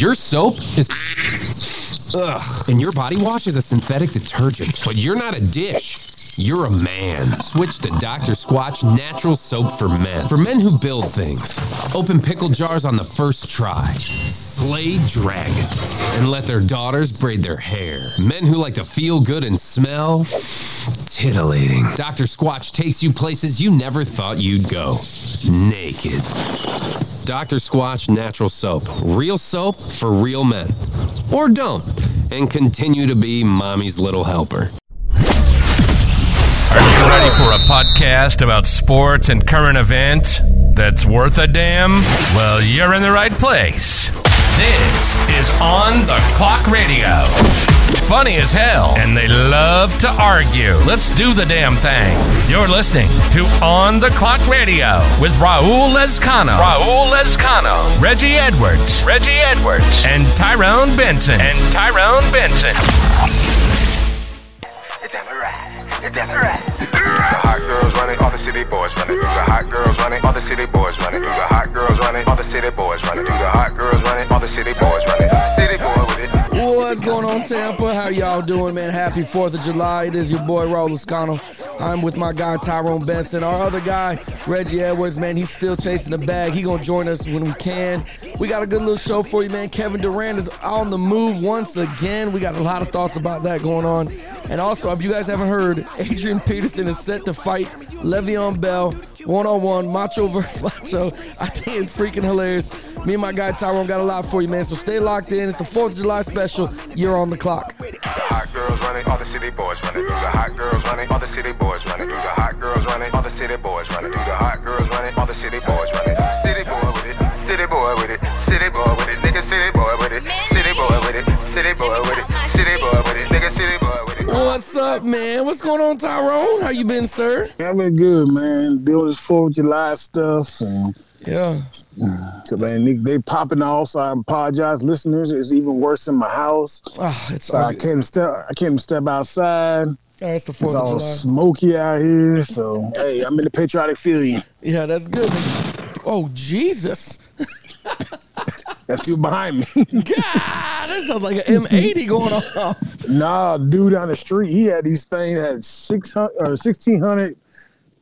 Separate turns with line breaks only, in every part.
Your soap is. Ugh. And your body wash is a synthetic detergent. But you're not a dish. You're a man. Switch to Dr. Squatch Natural Soap for Men. For men who build things. Open pickle jars on the first try. Slay dragons. And let their daughters braid their hair. Men who like to feel good and smell. Titillating. Dr. Squatch takes you places you never thought you'd go. Naked. Dr. Squatch Natural Soap. Real soap for real men. Or don't. And continue to be mommy's little helper.
Are you ready for a podcast about sports and current events that's worth a damn? Well, you're in the right place. This is On the Clock Radio. Funny as hell, and they love to argue. Let's do the damn thing. You're listening to On the Clock Radio with Raul Lezcano. Raul Lezcano. Reggie Edwards. Reggie Edwards. And Tyrone Benson. And Tyrone Benson.
The hot girls running, all the city boys running. The hot girls running, all the city boys running. Do the hot girls running, all the city boys running. Do the hot girls running, all the city boys running. City boy with it.
What's going on, Tampa? How y'all doing, man? Happy 4th of July. It is your boy, Raul Lezcano. I'm with my guy, Tyrone Benson. Our other guy, Reggie Edwards, man, he's still chasing the bag. He gonna join us when we can. We got a good little show for you, man. Kevin Durant is on the move once again. We got a lot of thoughts about that going on. And also, if you guys haven't heard, Adrian Peterson is set to fight Le'Veon Bell one-on-one, Macho versus Macho. I think it's freaking hilarious. Me and my guy Tyrone got a lot for you, man. So stay locked in. It's the 4th of July special. You're on the clock.
Hot girls running, all the city boys running. Do the hot girls running, all the city boys running. Do the hot girls running, all the city boys running. Do the hot girls running, all the city boys running. City boy with it, city boy with it, city boy with it, nigga city boy with it, city boy with it, city boy with it, city boy with it, nigga city boy with it.
What's up, man? What's going on, Tyrone? How you been, sir?
I've been good, man. Doing this Fourth of July stuff, and
Yeah.
So man, they, they popping off. So I apologize, listeners. It's even worse in my house.
Ah, it's
So I can't step. I can't step outside.
Yeah, it's the
It's
4th of
all smoky out here. So hey, I'm in the patriotic feeling.
Yeah, that's good. Oh, Jesus.
That's you behind me.
God, that sounds like an M80 going off.
nah, dude on the street, he had these things had six hundred or sixteen hundred.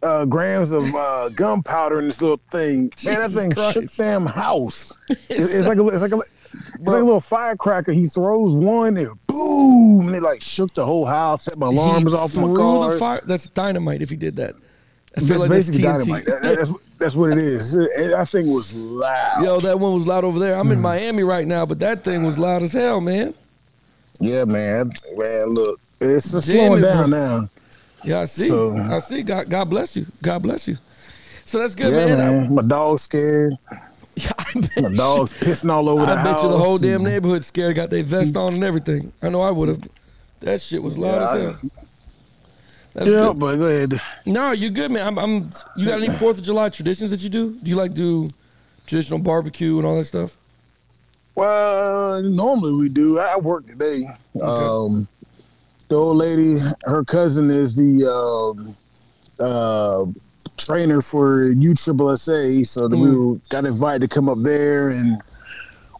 Uh, grams of uh, gunpowder in this little thing. Man, that thing
Christ.
shook damn house. It- it's like a, it's like a, it's like a little firecracker. He throws one and boom, and it like shook the whole house. Set my alarms
He
off my cars.
the fire. That's dynamite if he did that. I
It's
feel like that's
basically
TNT.
dynamite. That- that- that's that's what it is. That thing was loud.
Yo, that one was loud over there.
Mm.
I'm in Miami right now, but that thing was loud as hell, man.
Yeah, man. Man, look, it's slowing
it,
down
bro.
now.
Yeah, I see.
So-
I see. God, God bless you. God bless you. So that's good,
yeah,
man.
man. My dog's scared.
Yeah, I
My dog's pissing all over the house.
I bet you the whole damn neighborhood scared, got their vest on and everything. I know I would have. That shit was loud
Yeah,
as hell. That's
Yeah,
good.
but go ahead.
No, you're good, man. I'm, I'm. You got any Fourth of July traditions that you do? Do you like do traditional barbecue and all that stuff?
Well, normally we do. I work today. Um, the old lady, her cousin is the um, uh, trainer for USSSA, so that we
Mm.
got invited to come up there and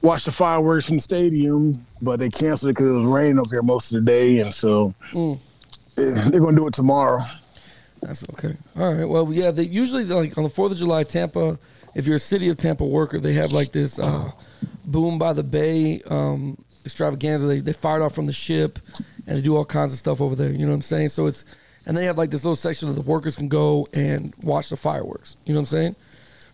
watch the fireworks from the stadium. But they canceled it because it was raining up here most of the day, and so
Mm.
eh, they're gonna do it tomorrow.
That's okay. All right. Well, yeah. They usually like on the Fourth of July, Tampa. If you're a city of Tampa worker, they have like this uh, boom by the bay um, extravaganza. They they fired off from the ship, and they do all kinds of stuff over there. You know what I'm saying? So it's and they have like this little section that the workers can go and watch the fireworks. You know what I'm saying?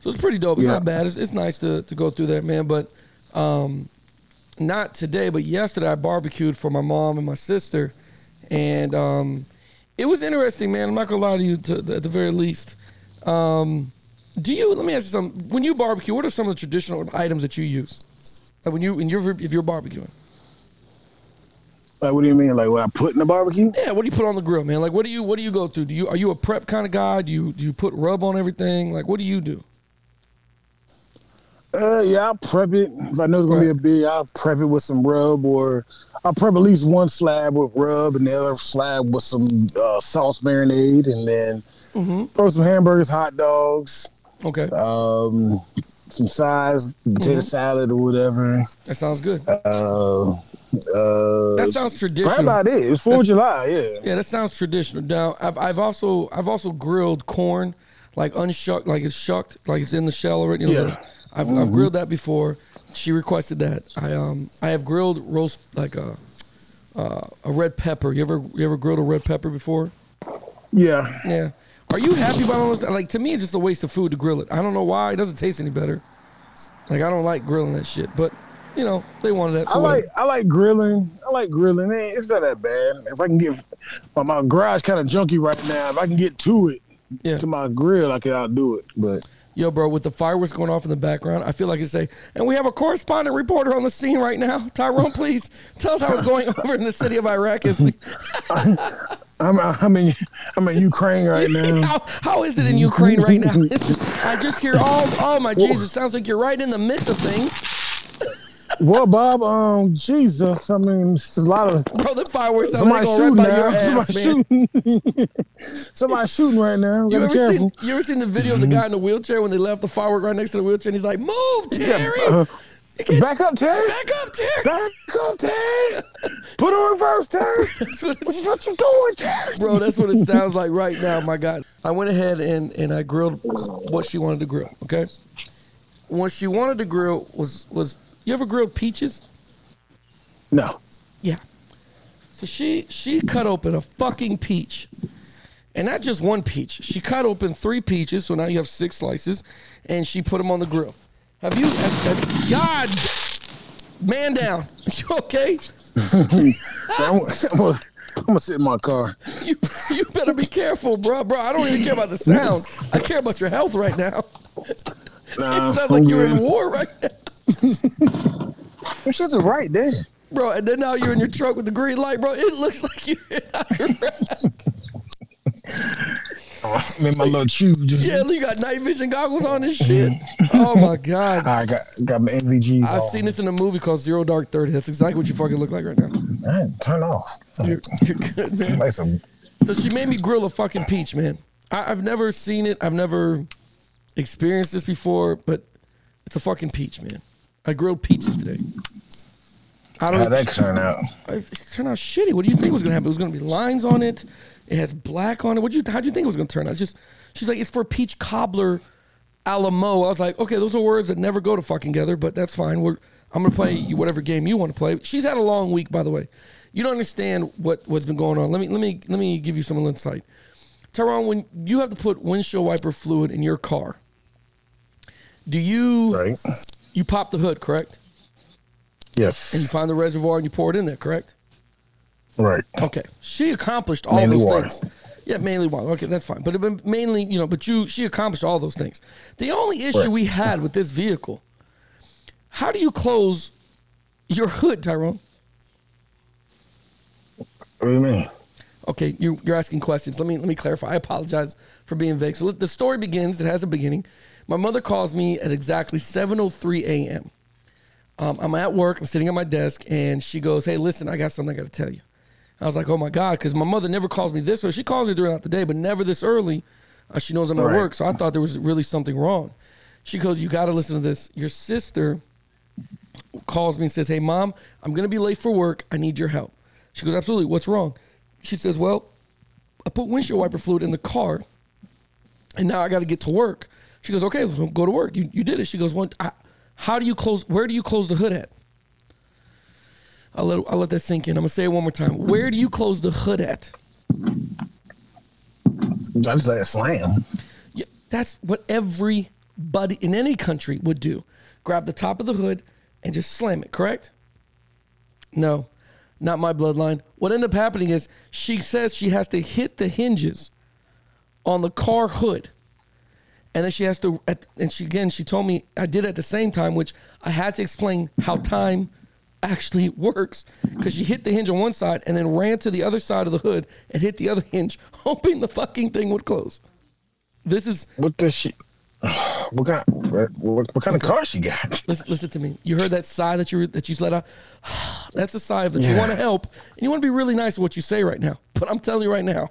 So it's pretty dope. It's
Yeah.
not bad. It's, it's nice to, to go through that, man. But um, not today, but yesterday I barbecued for my mom and my sister, and um, it was interesting, man. I'm not gonna lie to you, to, at the very least. Um, do you? Let me ask you something. When you barbecue, what are some of the traditional items that you use? Like when you, when you're, if you're barbecuing,
Like, what do you mean? Like, what I put in the barbecue?
yeah. What do you put on the grill, man? Like, what do you, what do you go through? Do you, are you a prep kind of guy? Do you, do you put rub on everything? Like, what do you do?
Uh, yeah, I'll prep it. If I know it's gonna be a big, I'll prep it with some rub, or I'll prep at least one slab with rub and the other slab with some uh, sauce marinade, and then
Mm-hmm.
throw some hamburgers, hot dogs,
Okay.
um, some sides, potato salad or whatever.
That sounds good.
Uh, uh,
That sounds traditional.
about it. It's Fourth of July, yeah.
Yeah, that sounds traditional. Now, I've I've also I've also grilled corn, like unshucked, like it's shucked, like it's in the shell already. You know,
Yeah.
I've I've grilled that before. She requested that. I um I have grilled roast like a uh, a red pepper. You ever you ever grilled a red pepper before?
Yeah.
Yeah. Are you happy about all this? Like to me, it's just a waste of food to grill it. I don't know why. It doesn't taste any better. Like I don't like grilling that shit, but you know they wanted that.
I like
whatever.
I like grilling. I like grilling. Ain't- It's not that bad. If I can get my, my garage kind of junky right now, if I can get to it
Yeah.
to my grill, I can outdo it. But
Yo, bro, with the fireworks going off in the background, I feel like it's say, and we have a correspondent reporter on the scene right now. Tyrone, please tell us how it's going over in the city of Iraq. As we,
I'm I'm in I'm in Ukraine right now.
how, how is it in Ukraine right now? I just hear, oh, oh my Jesus, sounds like you're right in the midst of things.
Well, Bob, um, Jesus, I mean, it's a lot of
Bro, the fireworks
somebody shooting
right
now.
ass,
Somebody
man.
shooting. somebody shooting right now.
You ever,
careful.
seen, you ever seen the video of the guy in the wheelchair when they left the firework right next to the wheelchair and he's like, move, Terry!
Uh, back up, Terry.
Back up, Terry!
Back up, Terry. Put on reverse, Terry.
That's what it's
what you doing, Terry?
Bro, that's what it sounds like right now. My God, I went ahead and and I grilled what she wanted to grill. Okay, what she wanted to grill was was you ever grilled peaches?
No.
Yeah. So she she cut open a fucking peach, and not just one peach. She cut open three peaches, so now you have six slices, and she put them on the grill. Have you? Have, have, God, man down. You okay?
I'm, gonna, I'm gonna sit in my car.
You you better be careful, bro, bro. I don't even care about the sound. I care about your health right now.
Nah,
It sounds like you're in war right now.
Them shits are right there.
Bro, and then now you're in your truck with the green light, bro. It looks like you're in Iraq.
Oh, I'm in my little tube.
Yeah, you got night vision goggles on and shit. Oh my god.
I got got my NVGs
I've
on.
seen this in a movie called Zero Dark Thirty. That's exactly what you fucking look like right now.
Man, turn off.
You're, you're good, man.
Like some
So she made me grill a fucking peach, man. I, I've never seen it. I've never experienced this before, but it's a fucking peach, man. I grilled peaches today. I
how
don't.
that turn out.
it turned out shitty. What do you think was gonna happen? It was gonna be lines on it. It has black on it. What do you? How do you think it was gonna turn out? Just she's like, it's for peach cobbler, Alamo. I was like, okay, those are words that never go to fucking together, but that's fine. We're I'm gonna play you whatever game you want to play. She's had a long week, by the way. You don't understand what what's been going on. Let me let me let me give you some insight. Tyrone, when you have to put windshield wiper fluid in your car, do you
Right.
You pop the hood, correct? Yes. And you find the reservoir and you pour it in there, correct?
Right.
Okay, she accomplished all
Mainly
those
water.
things. Yeah, mainly water. Okay, that's fine. But it mainly, you know, but you she accomplished all those things. The only issue
Right.
we had with this vehicle, how do you close your hood, Tyrone?
What do you mean?
Okay, you, you're asking questions. Let me let me clarify. I apologize for being vague. So the story begins. It has a beginning. My mother calls me at exactly 7:03 a.m. Um, I'm at work. I'm sitting at my desk, and she goes, "Hey, listen, I got something I got to tell you." I was like, "Oh my god," because my mother never calls me this early. She calls me throughout the day, but never this early. Uh, she knows I'm at
Right.
work, so I thought there was really something wrong. She goes, "You got to listen to this. Your sister calls me and says, "Hey, mom, I'm gonna be late for work. I need your help." She goes, "Absolutely. What's wrong?" She says, "Well, I put windshield wiper fluid in the car, and now I got to get to work." She goes, "Okay, well, go to work. You you did it." She goes, "One, I, how do you close? Where do you close the hood at?" I'll let I'll let that sink in. I'm gonna say it one more time. Where do you close the hood at?
I just let it slam.
Yeah, that's what everybody in any country would do. Grab the top of the hood and just slam it, correct? No, not my bloodline. What ended up happening is she says she has to hit the hinges on the car hood. And then she has to, at- and she again, she told me I did at the same time, which I had to explain how time actually works because she hit the hinge on one side and then ran to the other side of the hood and hit the other hinge, hoping the fucking thing would close. This is
What does she? What kind? What, what, kind of car she got?
listen, listen to me. You heard that sigh that you that you let out. That's a sigh that you want to help and you want to be really nice with what you say right now. But I'm telling you right now,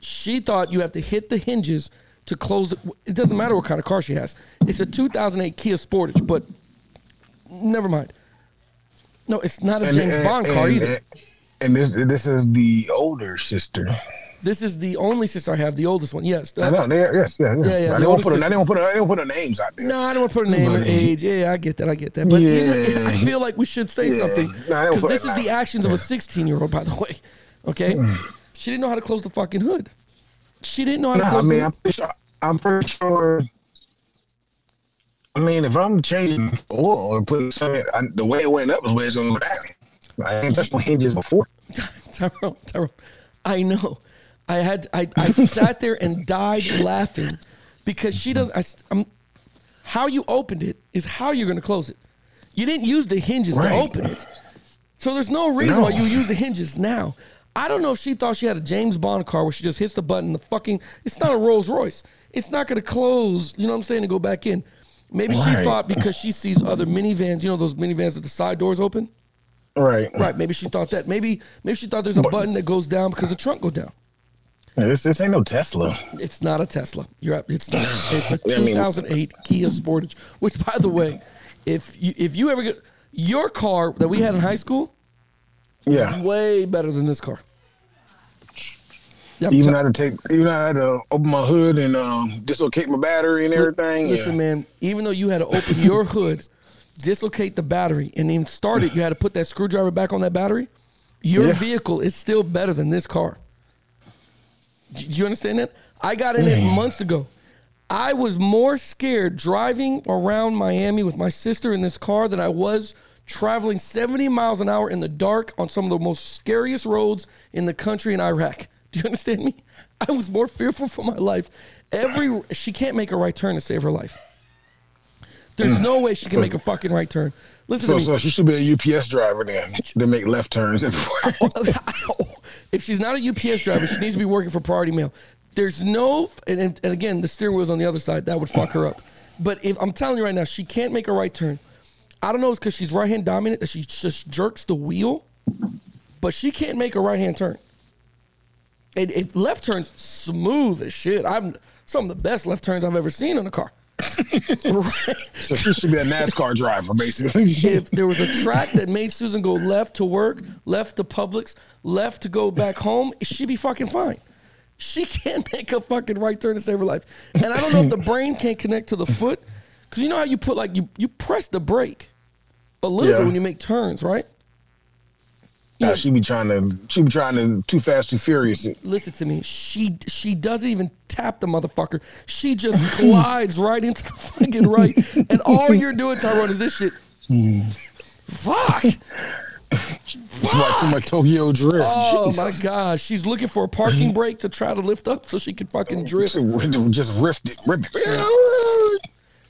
she thought you have to hit the hinges to close it. It doesn't matter what kind of car she has. It's a 2008 Kia Sportage, but never mind. No, it's not a James uh, Bond car
and,
either.
Uh, and this this is the older sister.
This is the only sister I have, the oldest one. Yes.
I know. They, yes, yeah, yeah.
Yeah, yeah,
I
the
didn't want to
older
put. a- I
sister.
didn't want to put. a- I didn't put her names out there.
No, I don't want to put a name or age. Yeah, I get that. I get that. But
Yeah.
either- I feel like we should say
Yeah.
something
No,
because
put-
this is the actions of a 16 year old, by the way. Okay, she didn't know how to close the fucking hood. She didn't know how to
No, I mean, I'm pretty sure. I'm pretty sure. I mean, if I'm changing oil or putting something, I, the way it went up is where it's gonna go down. I ain't touched my hinges before.
Tyrone, Tyrone, I know. I had I, I sat there and died laughing because she doesn't. I, am how you opened it is how you're going to close it. You didn't use the hinges
Right.
to open it, so there's no reason why you use the hinges now. I don't know if she thought she had a James Bond car where she just hits the button. The fucking it's not a Rolls Royce. It's not going to close. You know what I'm saying? To go back in. Maybe she thought because she sees other minivans. You know those minivans with the side doors open.
Right.
Right. Maybe she thought that. Maybe maybe she thought there's a
But-
button that goes down because the trunk go down.
This, this ain't no Tesla.
It's not a Tesla. You're up. It's not. It's a
I mean-
2008 Kia Sportage. Which, by the way, if you if you ever get your car that we had in high school,
Yeah.
way better than this car. Yeah,
Even
t-
had to take, even I had to open my hood and um, dislocate my battery and everything.
listen,
yeah.
man. Even though you had to open your hood, dislocate the battery, and even start it, you had to put that screwdriver back on that battery. Your
Yeah.
vehicle is still better than this car. Do you understand that? I got in it months ago. I was more scared driving around Miami with my sister in this car than I was traveling 70 miles an hour in the dark on some of the most scariest roads in the country in Iraq. Do you understand me? I was more fearful for my life. Every she can't make a right turn to save her life. There's mm. no way she can make a fucking right turn. Listen
So,
to me.
so she should be a UPS driver then. They make left turns everywhere.
if she's not a UPS driver, she needs to be working for Priority Mail. There's no, and, and and again, the steering wheel's on the other side. That would fuck her up. But if I'm telling you right now, she can't make a right turn. I don't know, it's because she's right hand dominant she just jerks the wheel, but she can't make a right hand turn. And if left turns smooth as shit. I'm some of the best left turns I've ever seen in a car. Right?
so she should be a NASCAR driver, basically.
if there was a track that made Susan go left to work, left to Publix, left to go back home, she'd be fucking fine. She can't make a fucking right turn to save her life. And I don't know if the brain can't connect to the foot. Because you know how you put, like, you, you press the brake a little
Yeah.
bit when you make turns, right?
Nah, she be trying to, she be trying to too fast, too furious.
Listen to me. She she doesn't even tap the motherfucker. She just glides right into the fucking right. And all you're doing, Tyrone, is this shit. Fuck.
Like too much Tokyo drift.
Oh my god, she's looking for a parking brake to try to lift up so she can fucking drift.
Just, ripped it, rip it.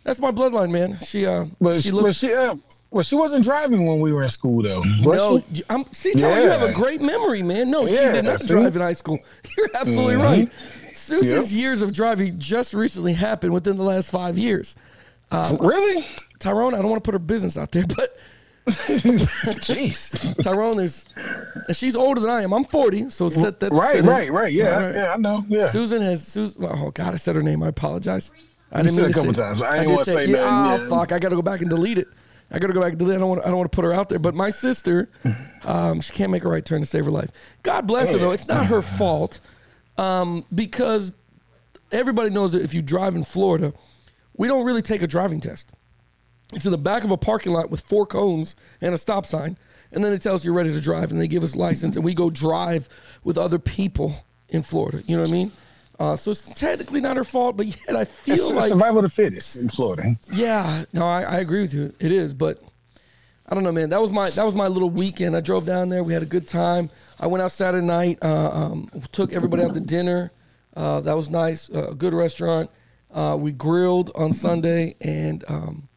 That's my bloodline, man. She uh,
But
she
but she, uh, well, she wasn't driving when we were in school though.
No,
she?
I'm see, Tyler, you have a great memory, man. No, she did not?
Mm-hmm.
drive in high school. You're absolutely right. Susan's
Yep.
years of driving just recently happened within the last five years.
really?
Tyrone, I don't want to put her business out there, but
Jeez.
Tyrone, and she's older than I am. I'm 40, so set that.
Right, right, right. Yeah,
All right.
yeah, I know. Yeah.
Susan has Susan. Oh God, I said her name. I apologize. I
said
mean
it a couple
say-
times. I
I
ain't
did
wanna say
yeah,
nothing,
Oh fuck! I got to go back and delete it. I got to go back and delete. It. I don't want. I don't want to put her out there. But my sister, um, she can't make a right turn to save her life. God bless her though. It's not her fault, um, because everybody knows that if you drive in Florida, we don't really take a driving test. It's in the back of a parking lot with four cones and a stop sign, and then it tells you you're ready to drive, and they give us license, and we go drive with other people in Florida. You know what I mean? Uh, so it's technically not her fault, but yet I feel
It's
like
survival of the fittest in Florida.
yeah, no, I, I agree with you. It is, but I don't know, man. That was my that was my little weekend. I drove down there. We had a good time. I went out Saturday night. Uh, um, took everybody out to dinner. Uh, that was nice. Uh, a good restaurant. Uh, we grilled on Sunday, and um,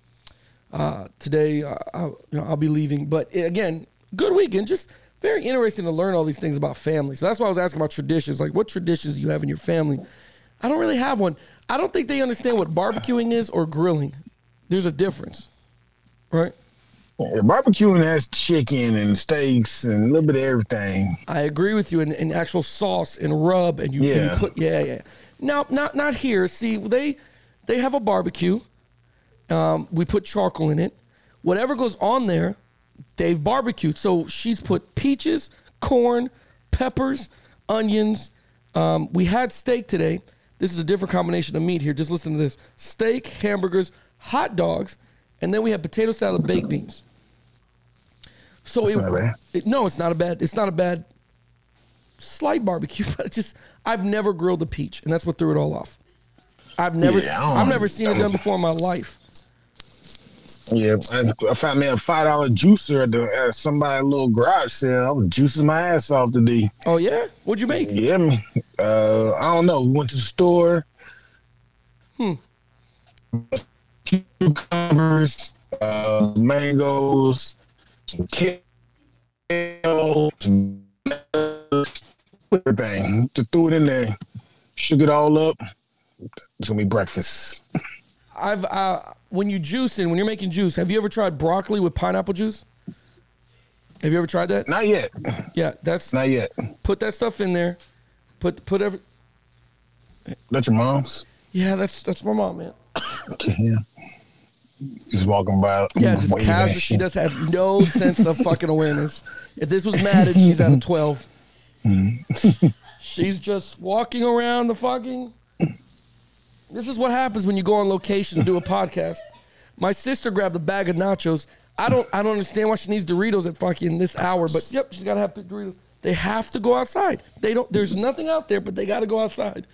uh, today uh, I'll, you know, I'll be leaving. But eh, again, good weekend. Just very interesting to learn all these things about family. So that's why I was asking about traditions. Like, what traditions do you have in your family? I don't really have one. I don't think they understand what barbecuing is or grilling. There's a difference, right?
Yeah, barbecuing has chicken and steaks and a little bit of everything.
I agree with you. And, and actual sauce and rub, and you, and you
Yeah.
put yeah, yeah. No, not not here. See, they they have a barbecue. Um, we put charcoal in it. Whatever goes on there, they've barbecued. So she's put peaches, corn, peppers, onions. Um, we had steak today. This is a different combination of meat here. Just listen to this: steak, hamburgers, hot dogs, and then we have potato salad, baked beans. So it, it- no, it's not a bad. It's not a bad slight barbecue, but it just I've never grilled a peach, and that's what threw it all off. I've never,
Yeah,
I've never seen it done before in my life.
Yeah, I, I found me a five dollar juicer at, the, at somebody's little garage sale. I was juicing my ass off today.
Oh yeah, what'd you make?
Yeah. Uh, I don't know. We went to the store.
Hmm.
Cucumbers, uh, mangoes, some kale, some everything. Just threw it in there, shook it all up. It's gonna be breakfast.
I've uh, when you juicing, when you're making juice, have you ever tried broccoli with pineapple juice? Have you ever tried that?
Not yet.
Yeah, that's
Not yet.
put that stuff in there. Put put every.
That's your mom's.
Yeah, that's that's my mom, man.
Okay, yeah. Just walking by.
Yeah, just casual. She does have no sense of fucking awareness. If this was Madden, she's out of 12. she's just walking around the fucking. This is what happens when you go on location to do a podcast. My sister grabbed a bag of nachos. I don't I don't understand why she needs Doritos at fucking this hour, but yep, she's gotta have the Doritos. They have to go outside. They don't there's nothing out there, but they gotta go outside.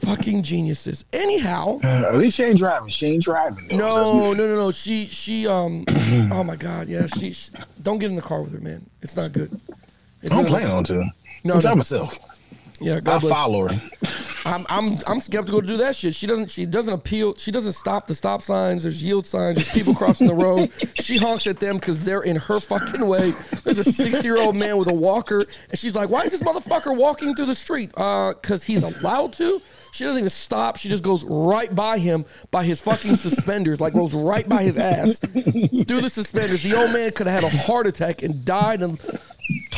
Fucking geniuses. Anyhow.
Uh, at least she ain't driving. She ain't driving. though.
No, no, no, no. She, she, um, oh my God, yeah. She, she- don't get in the car with her, man. It's not good. It's
I'm not
really-
plan on to.
No,
I'm drive
no.
myself.
Yeah,
I
bless.
follow her.
I'm, I'm, I'm skeptical to do that shit. She doesn't, she doesn't appeal. She doesn't stop the stop signs. There's yield signs. There's people crossing the road. She honks at them because they're in her fucking way. There's a 60 year old man with a walker, and she's like, "Why is this motherfucker walking through the street? Uh, because he's allowed to." She doesn't even stop. She just goes right by him by his fucking suspenders, like goes right by his ass through the suspenders. The old man could have had a heart attack and died and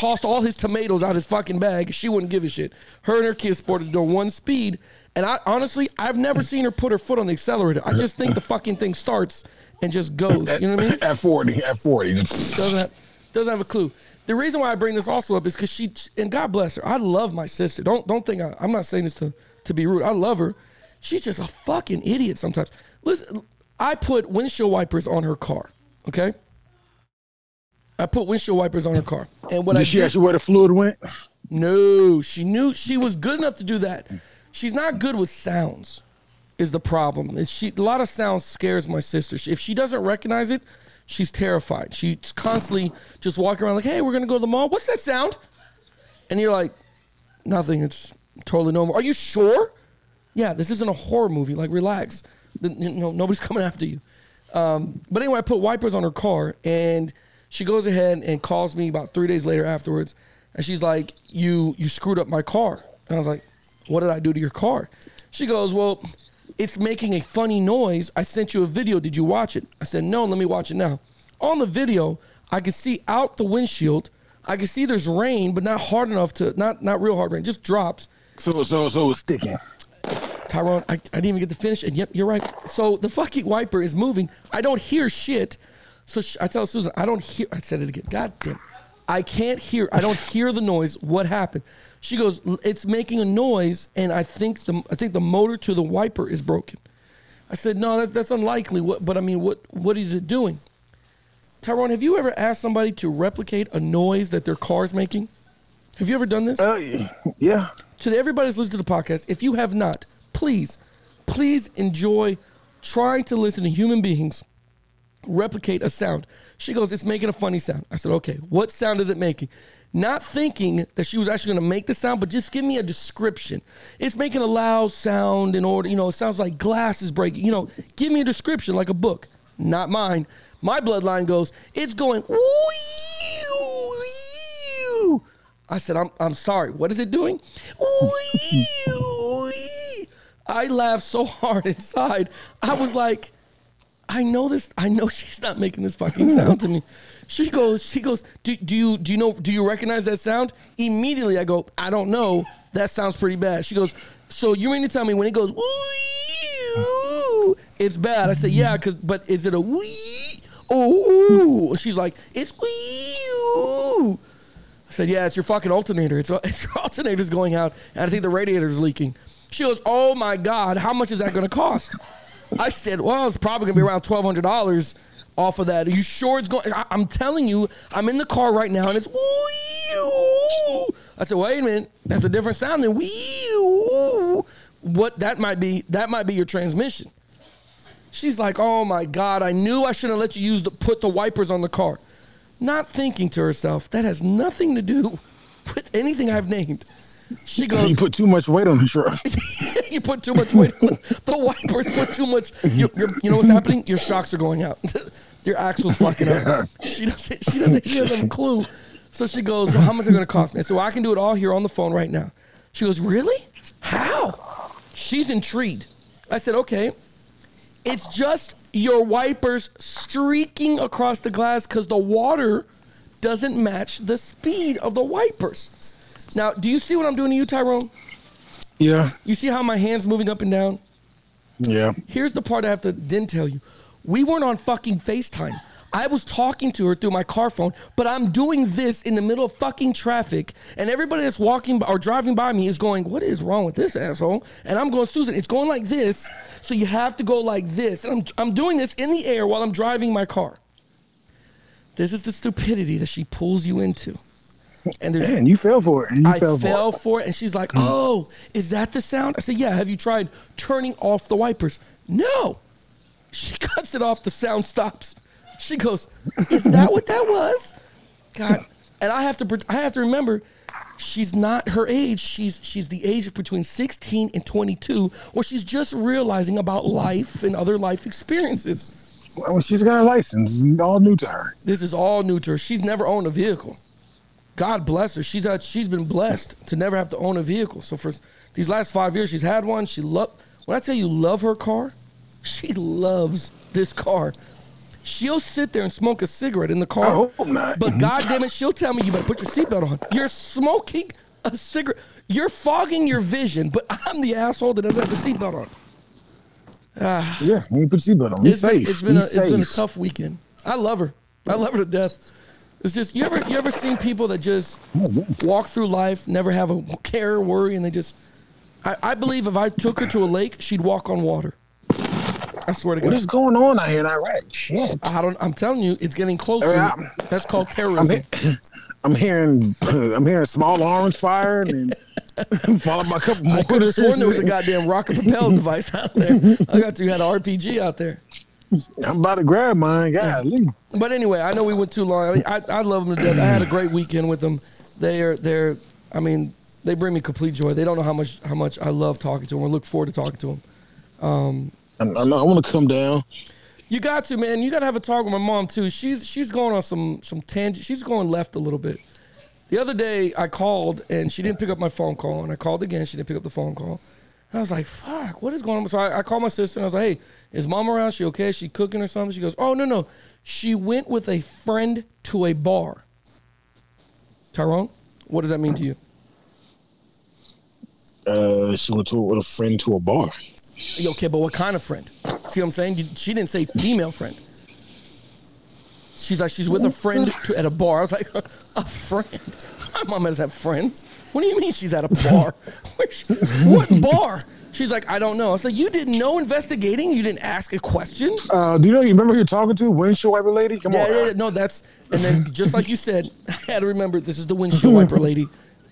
tossed all his tomatoes out his fucking bag. She wouldn't give a shit. Her and her kids sported doing one speed. And I honestly, I've never mm. seen her put her foot on the accelerator. I just think the fucking thing starts and just goes. You know what I mean?
At 40, at 40.
Doesn't have, doesn't have a clue. The reason why I bring this also up is because she and God bless her. I love my sister. Don't don't think I, I'm not saying this to to be rude. I love her. She's just a fucking idiot sometimes. Listen, I put windshield wipers on her car. Okay. I put windshield wipers on her car, and what I
did she
did,
ask you where the fluid went?
no, she knew she was good enough to do that. She's not good with sounds. Is the problem? Is she a lot of sounds scares my sister. If she doesn't recognize it, she's terrified. She's constantly just walking around like, "Hey, we're gonna go to the mall. What's that sound?" And you're like, "Nothing. It's totally normal." Are you sure? Yeah, this isn't a horror movie. Like, relax. Know, nobody's coming after you. Um, but anyway, I put wipers on her car, and she goes ahead and calls me about three days later afterwards, and she's like, "You you screwed up my car." And I was like, "What did I do to your car?" She goes, "Well, it's making a funny noise. I sent you a video. Did you watch it?" I said, "No. Let me watch it now." On the video, I can see out the windshield. I can see there's rain, but not hard enough to not not real hard rain, just drops.
So, so, so it's sticking.
Tyrone, I, I didn't even get to finish. And yep, you're right. So the fucking wiper is moving. I don't hear shit. So sh- I tell Susan, I don't hear. I said it again. God damn. I can't hear. I don't hear the noise. What happened? She goes, it's making a noise, and I think the I think the motor to the wiper is broken. I said, no, that, that's unlikely. What? But I mean, what what is it doing? Tyrone, have you ever asked somebody to replicate a noise that their car's making? Have you ever done this?
Uh, yeah.
to everybody that's listening to the podcast, if you have not, please, please enjoy trying to listen to human beings replicate a sound. She goes, It's making a funny sound. I said, Okay, what sound is it making? Not thinking that she was actually gonna make the sound, but just give me a description. It's making a loud sound in order, you know, it sounds like glass is breaking. You know, give me a description like a book. Not mine. My bloodline goes, It's going, I said, I'm, I'm sorry. What is it doing? I laughed so hard inside. I was like, I know this. I know she's not making this fucking sound to me. She goes, she goes, do, do you do you know do you recognize that sound? Immediately I go, I don't know. That sounds pretty bad. She goes, So you mean to tell me when it goes woo, it's bad? I said, yeah, cause but is it a wee? Oh, she's like, it's wee. I said, yeah, it's your fucking alternator. It's, it's your alternator's going out, and I think the radiator's leaking. She goes, oh my god, how much is that going to cost? I said, well, it's probably to be around twelve hundred dollars off of that. Are you sure it's going? I, I'm telling you, I'm in the car right now, and it's. I said, wait a minute, that's a different sound than wee. What that might be? That might be your transmission. She's like, oh my god, I knew I shouldn't let you use the put the wipers on the car. Not thinking to herself, that has nothing to do with anything I've named. She goes.
You put too much weight on the truck.
you put too much weight. on The wipers put too much. You, you know what's happening? Your shocks are going out. Your axle's fucking up. She doesn't. She doesn't. She doesn't have a clue. So she goes, well, "How much are going to cost me?" I said, "Well, I can do it all here on the phone right now." She goes, "Really? How?" She's intrigued. I said, "Okay, it's just your wipers streaking across the glass because the water doesn't match the speed of the wipers." Now, do you see what I'm doing to you, Tyrone?
Yeah,
You see how my hands moving up and down?
yeah.
Here's the part I have to then tell you. We weren't on fucking FaceTime. I was talking to her through my car phone, but I'm doing this in the middle of fucking traffic, and everybody that's walking by or driving by me is going, "What is wrong with this asshole?" And I'm going, "Susan, it's going like this, so you have to go like this." And I'm I'm doing this in the air while I'm driving my car. This is the stupidity that she pulls you into. And there's
Man, you fell for it. and You
I
fell,
fell
for it.
for it, and she's like, hmm. "Oh, is that the sound?" I said, "Yeah." Have you tried turning off the wipers? No. She cuts it off. The sound stops. She goes, "Is that what that was?" God, and I have to, I have to remember, she's not her age. She's she's the age of between sixteen and twenty-two, where she's just realizing about life and other life experiences.
Well, she's got a license. All new to her.
This is all new to her. She's never owned a vehicle. God bless her. She's had, she's been blessed to never have to own a vehicle. So for these last five years, she's had one. She love. When I tell you love her car, she loves this car. She'll sit there and smoke a cigarette in the car.
I hope not.
But God damn it, she'll tell me you better put your seatbelt on. You're smoking a cigarette. You're fogging your vision, but I'm the asshole that doesn't have the seatbelt on.
Yeah, you put your seatbelt on. Be
It's been,
safe.
it's been,
Be
a, it's been a tough weekend. I love her. I love her to death. It's just you ever you ever seen people that just walk through life, never have a care, worry, and they just. I, I believe if I took her to a lake, she'd walk on water. I swear to God.
What is going on out here in Iraq? Shit.
I don't. I'm telling you, it's getting closer.
I'm-
That's called
I'm,
terrorism.
he- I'm hearing I'm hearing small arms fire and followed by a couple more
I could have sworn there was a goddamn rocket propelled device out there. I got you had an RPG out there.
I'm about to grab mine. Golly.
But anyway, I know we went too long. I, I love them to death. I had a great weekend with them. They are they're I mean they bring me complete joy. They don't know how much how much I love talking to them. I look forward to talking to them.
Um, I'm, I'm, I want to come down.
You got to man. You got to have a talk with my mom too. She's she's going on some some tangent. She's going left a little bit. The other day I called and she didn't pick up my phone call, and I called again. She didn't pick up the phone call. I was like, "Fuck, what is going on?" So I, I called my sister and I was like, "Hey, is mom around? She okay? Is she cooking or something?" She goes, "Oh no no, she went with a friend to a bar." Tyrone, what does that mean to you?
Uh, she went to with a friend to a bar.
Okay, but what kind of friend? See what I'm saying? She didn't say female friend. She's like, she's with a friend to, at a bar. I was like, a friend? My mom doesn't have friends. What do you mean she's at a bar? She- what bar? She's like, I don't know. I was like, you did no investigating? You didn't ask a question?
Uh, do you know? You remember who you're talking to? Windshield wiper lady. Come
Yeah,
on.
yeah, yeah, no, that's, and then just like you said, I had to remember this is the windshield wiper lady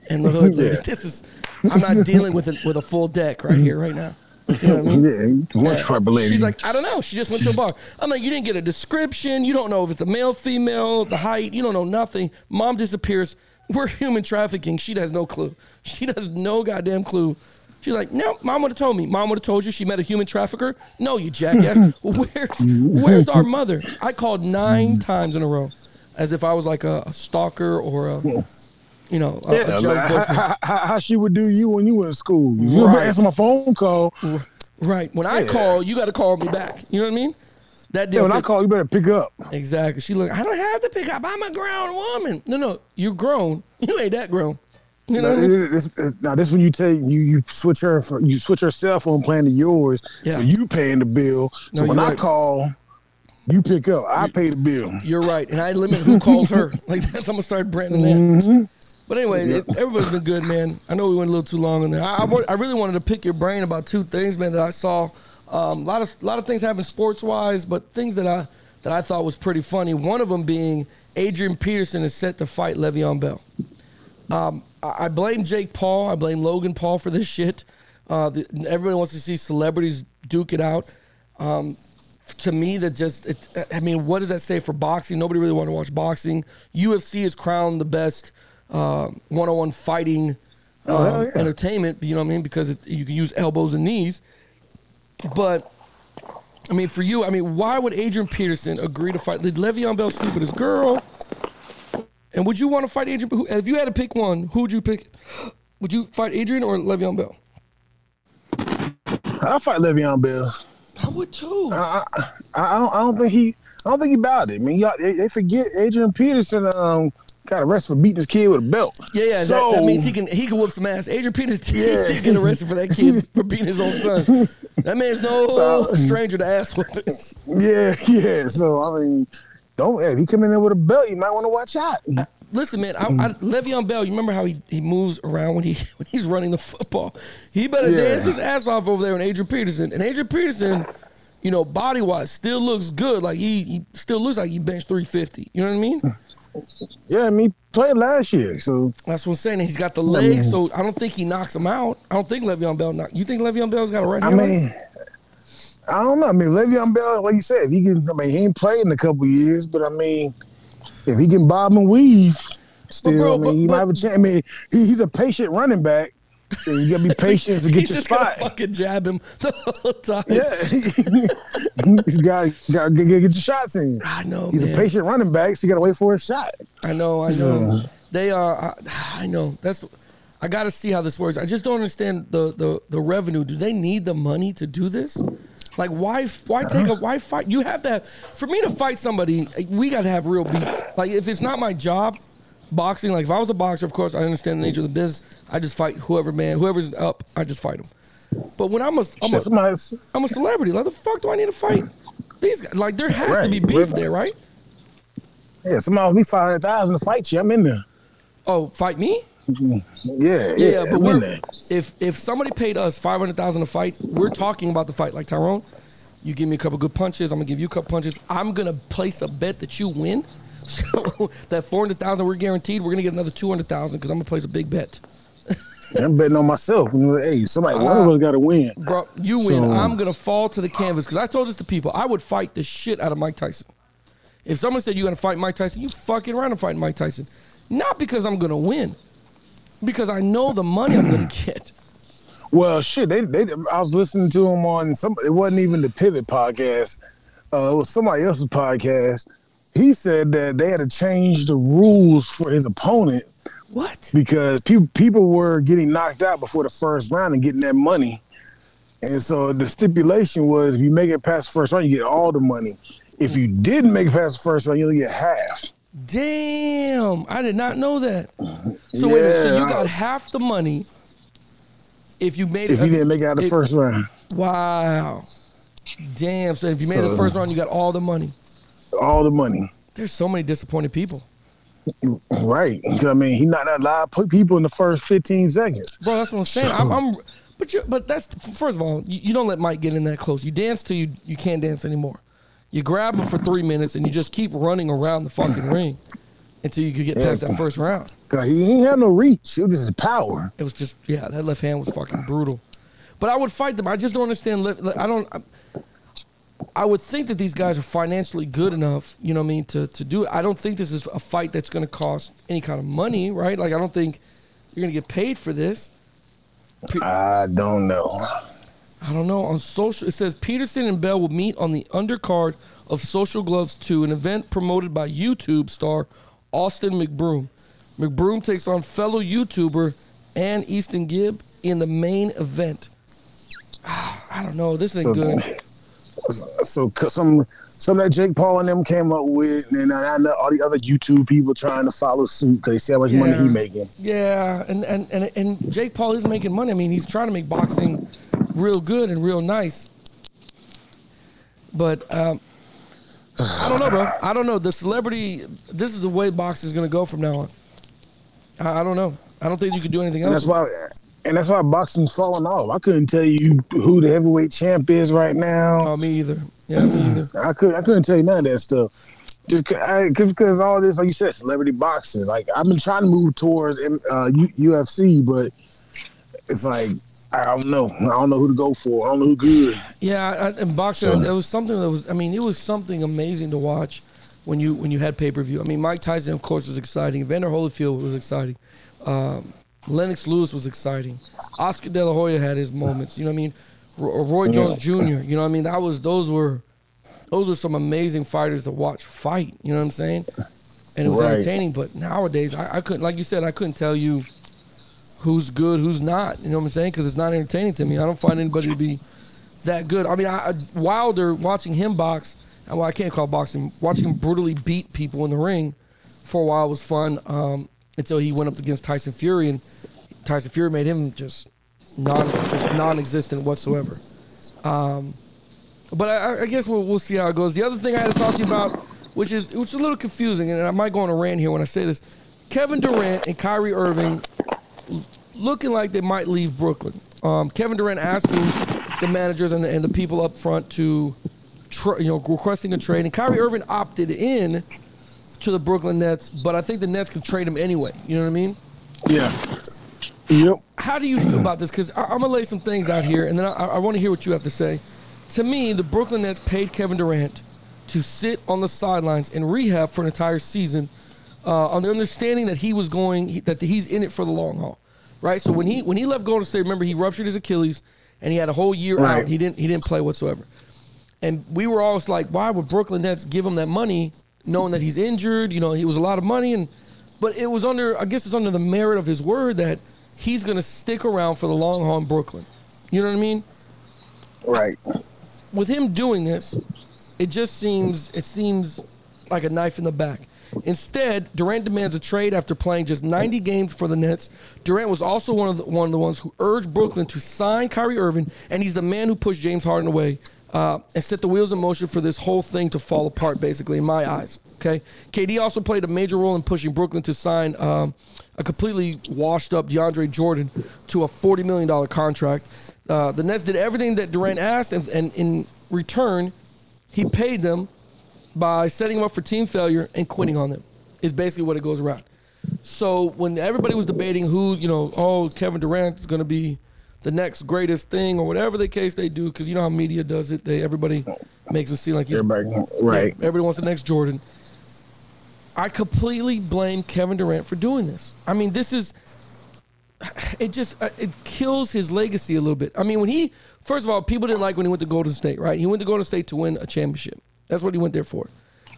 and the hood lady.
Yeah.
This is, I'm not dealing with it with a full deck right here, right now. You know what I mean?
Yeah, wiper lady.
She's like, I don't know. She just went to a bar. I'm like, you didn't get a description. You don't know if it's a male, female, the height. You don't know nothing. Mom disappears. We're human trafficking. She has no clue. She has no goddamn clue. She's like, no, mom would have told me. Mom would have told you she met a human trafficker. No, you jackass. where's Where's our mother? I called nine times in a row, as if I was like a, a stalker or a, you know, a,
yeah,
a jealous
like, how,
boyfriend.
how, how, how she would do you when you were in school. You would
Right.
answer my phone call.
Right. When I call, you got to call me back. You know what I mean? That
Yeah,
deal.
when I call, you better pick up.
Exactly. She look. I don't have to pick up. I'm a grown woman. No, no. You're grown. You ain't that grown. You know
now,
I mean?
this, now this when you take you you switch her for, you switch her cell phone plan to yours,
Yeah.
so you paying the bill. So
No,
when
you're
I call, you pick up. I pay the bill.
You're right, and I limit who calls her. Like that's I'm gonna start branding that.
Mm-hmm.
But anyway, it, everybody's been good, man. I know we went a little too long in there. I, I, I really wanted to pick your brain about two things, man, that I saw. Um, a lot of lot of things happen sports wise, but things that I that I thought was pretty funny. One of them being Adrian Peterson is set to fight Le'Veon Bell. Um, I, I blame Jake Paul. I blame Logan Paul for this shit. Uh, the, everybody wants to see celebrities duke it out. Um, to me, that just, it, I mean, what does that say for boxing? Nobody really want to watch boxing. UFC is crowned the best uh, one-on-one fighting
Oh,
um,
yeah.
entertainment. You know what I mean? Because it, you can use elbows and knees. But I mean, for you, I mean, why would Adrian Peterson agree to fight? Did Le'Veon Bell sleep with his girl? And would you want to fight Adrian? who- If you had to pick one, who would you pick? Would you fight Adrian or Le'Veon Bell?
I fight Le'Veon Bell.
I would too.
I, I, I, don't, I don't think he. I don't think he about it. I mean, y'all, they, they forget Adrian Peterson um, got arrested for beating his kid with a belt.
Yeah, yeah.
So,
that, that means he can he can whoop some ass. Adrian Peterson
Yeah.
did get arrested for that kid for beating his own son. That man's no
So-
stranger to ass whippings.
Yeah, yeah. So I mean, don't if he come in there with a belt, you might want to watch out.
Listen, man, I, mm. I, Le'Veon Bell. You remember how he, he moves around when he when he's running the football? He better
Yeah.
dance his ass off over there on Adrian Peterson. And Adrian Peterson, you know, body wise, still looks good. Like he, he still looks like he benched three fifty. You know what I mean?
Yeah, I mean, played last year, so
That's what I'm saying. He's got the legs, so I don't think he knocks him out. I don't think Le'Veon Bell knock. You think Le'Veon Bell's got a right
I
hand? on him?
mean, I don't know. I mean, Le'Veon Bell, like you said, if he can, I mean, he ain't played in a couple years, but I mean, if he can bob and weave, still,
bro,
I mean,
but-
he
but-
might have a chance. I mean, he, he's a patient running back. You gotta be patient to get
He's
your spot.
fucking jab him the whole time.
Yeah, he's got got to get, get your shots in.
I know,
He's
man.
a patient running back, so you gotta wait for a shot.
I know, I know.
Yeah.
They are. I, I know. That's. I got to see how this works. I just don't understand the the the revenue. Do they need the money to do this? Like, why why take a why fight? You have to. For me to fight somebody, we got to have real beef. Like, if it's not my job, boxing. Like, if I was a boxer, of course, I understand the nature of the business. I just fight whoever man, whoever's up. I just fight them. But when I'm a I'm a, I'm a celebrity, like the fuck do I need to fight? These guys, like, there has to be
Right.
beef there, right?
yeah, somebody owes me five hundred thousand to fight you. I'm in there.
Oh, fight me?
Yeah, yeah,
Yeah, yeah, but we're, if if somebody paid us five hundred thousand to fight, we're talking about the fight. Like Tyrone, you give me a couple good punches, I'm gonna give you a couple punches. I'm gonna place a bet that you win. So that four hundred thousand we're guaranteed, we're gonna get another two hundred thousand because I'm gonna place a big bet.
I'm betting on myself. Hey, somebody, one
Uh,
of us got to win.
Bro, you win. I'm gonna fall to the canvas because I told this to people. I would fight the shit out of Mike Tyson. If someone said you're gonna fight Mike Tyson, you fucking around and fighting Mike Tyson. Not because I'm gonna win, because I know the money I'm gonna get.
Well, shit, they, they I was listening to him on some. It wasn't even the Pivot podcast. Uh, it was somebody else's podcast. He said that they had to change the rules for his opponent
What?
because people people were getting knocked out before the first round and getting that money. And so the stipulation was if you make it past the first round, you get all the money. If you didn't make it past the first round, you only get half.
Damn, I did not know that. Mm-hmm. So wait a minute, so you
Yeah.
got half the money if you made it.
If you didn't make it out the
it-
first round,
Wow. Damn. So if you made it the first round, you got all the money.
all the money.
There's so many disappointed people.
Right. I mean, he knocked out a lot of people in the first 15 seconds.
Bro, that's what I'm saying. I'm, I'm but you but that's first of all, you, you don't let Mike get in that close. You dance till you you can't dance anymore. You grab him for three minutes and you just keep running around the fucking ring until you could get past that first round.
Cause he ain't have no reach. It was just his power.
It was just yeah, that left hand was fucking brutal. But I would fight them. I just don't understand. I don't. I, would think that these guys are financially good enough, you know what I mean, to, to do it. I don't think this is a fight that's going to cost any kind of money, right? Like I don't think you're going to get paid for this.
I don't know.
I don't know. On social, it says Peterson and Bell will meet on the undercard of Social Gloves 2, an event promoted by YouTube star Austin McBroom. McBroom takes on fellow YouTuber AnEsonGib in the main event. I don't know. This ain't
So,
good.
So c- some that Jake Paul and them came up with, and I know all the other YouTube people trying to follow suit because they see how much money
Yeah.
he making.
Yeah, and, and, and, and Jake Paul is making money. I mean, he's trying to make boxing real good and real nice. But um, I don't know, bro. I don't know. The celebrity, this is the way boxing is going to go from now on. I, I don't know. I don't think you could do anything
And
else.
that's why, and that's why boxing's falling off. I couldn't tell you who the heavyweight champ is right now.
Oh, me either. Yeah, me either.
I could I couldn't tell you none of that stuff. Just cause, all this, like you said, celebrity boxing. Like I've been trying to move towards uh, UFC, but it's like I don't know. I don't know who to go for. I don't know who good.
Yeah, I, and boxing,
So-
there was something that was. I mean, it was something amazing to watch when you when you had pay per view. I mean, Mike Tyson, of course, was exciting. Vander Holyfield was exciting. Um, Lennox Lewis was exciting. Oscar De La Hoya had his moments. You know what I mean? Ro- Roy Jones Jr. You know what I mean? That was those were those were some amazing fighters to watch fight. You know what I'm saying? And it was
Right.
entertaining. But nowadays, I, I couldn't, like you said, I couldn't tell you who's good, who's not. You know what I'm saying? Because it's not entertaining to me. I don't find anybody to be that good. I mean, I, I, Wilder watching him box. Well, I can't call boxing. Watching him brutally beat people in the ring for a while was fun. Um, until he went up against Tyson Fury, and Tyson Fury made him just non just non-existent whatsoever. Um, but I, I guess we'll, we'll see how it goes. The other thing I had to talk to you about, which is which is a little confusing, and I might go on a rant here when I say this. Kevin Durant and Kyrie Irving looking like they might leave Brooklyn. Um, Kevin Durant asking the managers and the, and the people up front to, tr- you know, requesting a trade, and Kyrie Irving opted in to the Brooklyn Nets, but I think the Nets can trade him anyway. You know what I mean?
Yeah. Yep.
How do you feel about this? Because I'm gonna lay some things out here, and then I, I want to hear what you have to say. To me, the Brooklyn Nets paid Kevin Durant to sit on the sidelines and rehab for an entire season, uh, on the understanding that he was going that he's in it for the long haul, right? So when he when he left Golden State, remember he ruptured his Achilles and he had a whole year
Right.
out. He didn't he didn't play whatsoever, and we were always like, why would Brooklyn Nets give him that money, knowing that he's injured? You know, he was a lot of money, and but it was under I guess it's under the merit of his word that he's going to stick around for the long haul in Brooklyn. You know what I mean?
Right.
with him doing this, it just seems it seems like a knife in the back. Instead, Durant demands a trade after playing just 90 games for the Nets. Durant was also one of the, one of the ones who urged Brooklyn to sign Kyrie Irving, and he's the man who pushed James Harden away uh, and set the wheels in motion for this whole thing to fall apart, basically, in my eyes. Okay, KD also played a major role in pushing Brooklyn to sign um, a completely washed up DeAndre Jordan to a $40 million contract. Uh, the Nets did everything that Durant asked, and, and in return, he paid them by setting them up for team failure and quitting on them. Is basically what it goes around. So when everybody was debating who, you know, oh, Kevin Durant is going to be the next greatest thing or whatever the case they do, because you know how media does it. They everybody makes it seem like
Everybody. Right.
yeah, everybody wants the next Jordan. I completely blame Kevin Durant for doing this. I mean, this is it just uh, it kills his legacy a little bit. I mean, when he first of all, people didn't like when he went to Golden State, right? He went to Golden State to win a championship. That's what he went there for.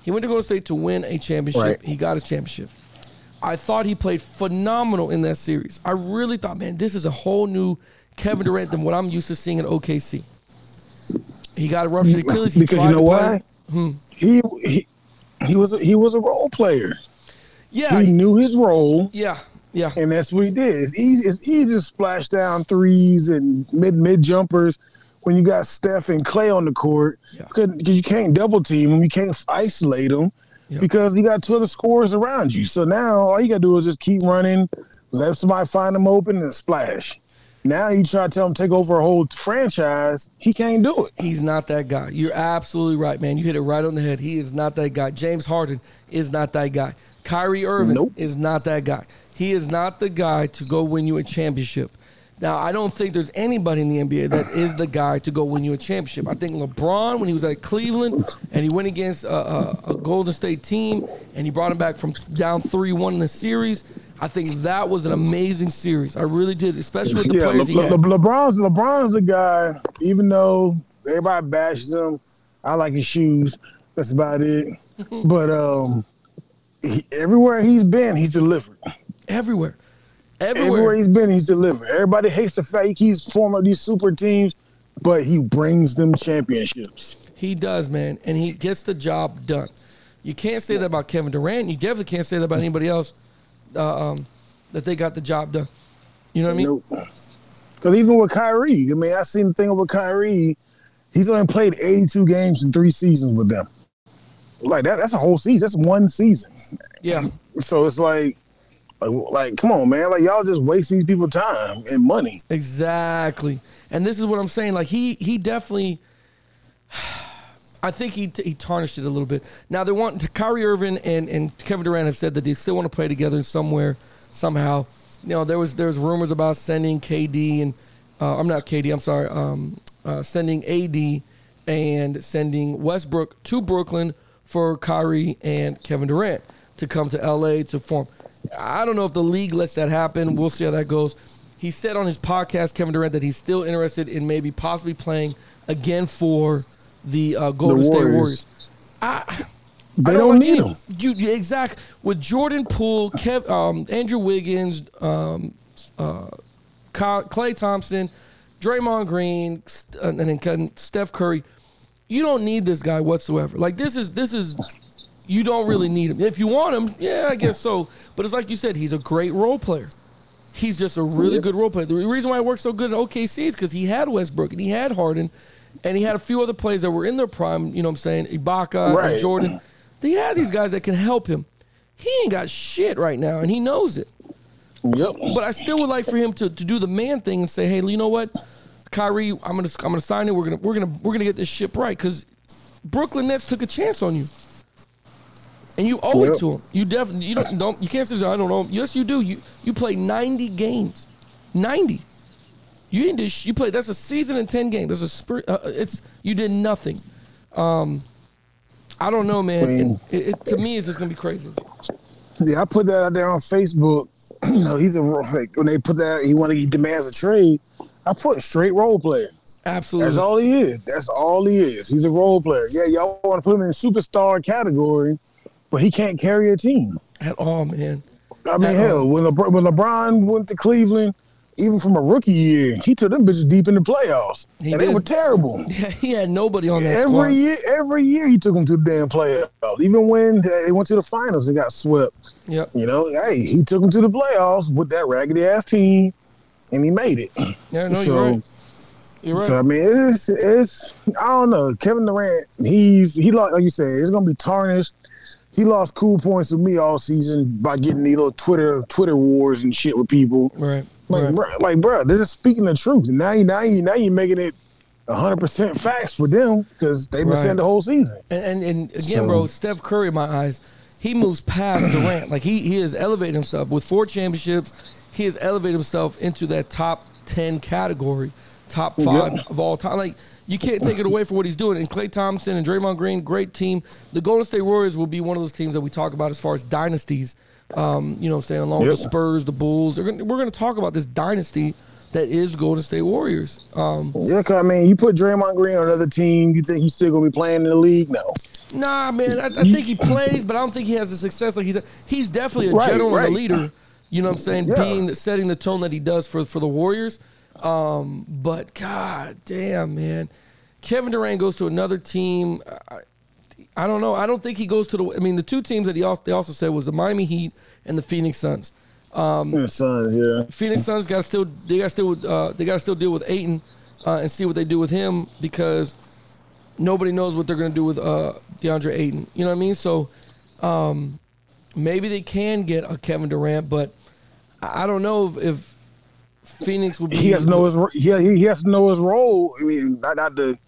He went to Golden State to win a championship.
Right.
He got his championship. I thought he played phenomenal in that series. I really thought, man, this is a whole new Kevin Durant than what I'm used to seeing at OKC. He got a ruptured Achilles. He
because you know why? Hmm. He, he he was a, he was a role player.
Yeah,
He knew his role,
yeah, yeah.
and that's what he did. It's easy, it's easy to splash down threes and mid mid jumpers when you got Steph and Klay on the court
Yeah.
because you can't double team them, you can't isolate them
Yeah.
because you got two other scorers around you. So now all you got to do is just keep running, let somebody find them open and splash. Now you try to tell him take over a whole franchise, he can't do it.
He's not that guy. You're absolutely right, man. You hit it right on the head. He is not that guy. James Harden is not that guy. Kyrie Irving
Nope.
is not that guy. He is not the guy to go win you a championship. Now, I don't think there's anybody in the NBA that is the guy to go win you a championship. I think LeBron, when he was at Cleveland and he went against a, a, a Golden State team and he brought him back from down 3 1 in the series, I think that was an amazing series. I really did, especially with the
yeah,
players
Le-
had.
Le- LeBron's LeBron's the guy. Even though everybody bashes him, I like his shoes. That's about it. but um, he, everywhere he's been, he's delivered.
Everywhere. Everywhere.
Everywhere he's been, he's delivered. Everybody hates the fact he's forming these super teams, but he brings them championships.
He does, man, and he gets the job done. You can't say that about Kevin Durant. You definitely can't say that about anybody else. Uh, um, that they got the job done. You know what I mean?
Nope. Because even with Kyrie, I mean, I seen the thing with Kyrie. He's only played 82 games in three seasons with them. Like that, that's a whole season. That's one season.
Yeah.
So it's like, like, like, come on, man. Like y'all just wasting these people time and money.
Exactly. And this is what I'm saying. Like he he definitely I think he he tarnished it a little bit. Now they want to Kyrie Irving and, and Kevin Durant have said that they still want to play together somewhere, somehow. You know, there was there's rumors about sending KD and uh, I'm not KD, I'm sorry, um, uh, sending AD and sending Westbrook to Brooklyn for Kyrie and Kevin Durant to come to LA to form. I don't know if the league lets that happen. We'll see how that goes. He said on his podcast, Kevin Durant, that he's still interested in maybe possibly playing again for the uh, Golden State
Warriors.
Warriors. I,
They
I
don't
like
need him.
You yeah, exact with Jordan Poole, Kev, um, Andrew Wiggins, um, uh, Klay Thompson, Draymond Green, and then Steph Curry. You don't need this guy whatsoever. Like this is this is you don't really need him. If you want him, yeah, I guess so. But it's like you said, he's a great role player. He's just a really good role player. The reason why he worked so good at OKC is because he had Westbrook and he had Harden, and he had a few other players that were in their prime. You know what I'm saying? Ibaka and Jordan. They had these guys that can help him. He ain't got shit right now, and he knows it.
Yep.
But I still would like for him to, to do the man thing and say, hey, you know what, Kyrie, I'm gonna I'm gonna sign it. We're gonna we're gonna we're gonna get this ship right because Brooklyn Nets took a chance on you, and you owe it to them. You definitely you don't don't you can't say I don't know. Yes, you do. You you played 90 games, 90. You didn't do sh- you played. That's a season and 10 games. That's a spir- uh, it's you did nothing. Um, I don't know, man. It, it, to me, it's just gonna be crazy.
Yeah, I put that out there on Facebook. you know, he's a like when they put that he wanted he demands a trade. I put straight role player.
Absolutely.
That's all he is. That's all he is. He's a role player. Yeah, y'all want to put him in superstar category, but he can't carry a team.
At all, man.
I mean,
At
hell,
all.
when LeBron, when LeBron went to Cleveland, even from a rookie year, he took them bitches deep in the playoffs,
He
and they were terrible.
Yeah, he had nobody on that
Every
squad.
year, every year he took them to the damn playoffs. Even when they went to the finals, they got swept.
Yep.
You know, hey, he took them to the playoffs with that raggedy ass team, and he made it.
Yeah, no,
so,
you're right. You're right.
so I mean, it's it's I don't know. Kevin Durant, he's he lost like you said, it's gonna be tarnished. He lost cool points with me all season by getting these little Twitter Twitter wars and shit with people.
right.
Like,
right.
bro, like, bro, they're just speaking the truth. Now you, now you, now you making it hundred percent facts for them because they've been
Right.
saying the whole season.
And, and and again,
So-
bro, Steph Curry, in my eyes, he moves past Durant. Like he he has elevated himself with four championships. He has elevated himself into that top ten category, top five
Yep.
of all time. Like you can't take it away from what he's doing. And Klay Thompson and Draymond Green, great team. The Golden State Warriors will be one of those teams that we talk about as far as dynasties. Um, you know, what I'm saying along with the Spurs, the Bulls. They're gonna, we're going to talk about this dynasty that is Golden State Warriors. Um,
Yeah, 'cause, I mean, you put Draymond Green on another team, you think he's still gonna be playing in the league? No.
Nah, man. I, I think he plays, but I don't think he has the success like he's. He's definitely a
Right,
general and
right.
a leader. You know what I'm saying?
Yeah.
Being setting the tone that he does for for the Warriors. Um, but god damn, man, Kevin Durant goes to another team. I, I don't know. I don't think he goes to the. I mean, the two teams that he also, they also said was the Miami Heat and the Phoenix Suns.
Son, yeah.
Phoenix Suns got still they got still uh, they got still deal with Ayton uh, and see what they do with him because nobody knows what they're going to do with uh, DeAndre Ayton. You know what I mean? So um, maybe they can get a Kevin Durant, but I don't know if, if Phoenix would be.
He has to know his yeah, he, he has to know his role. I mean, not, not to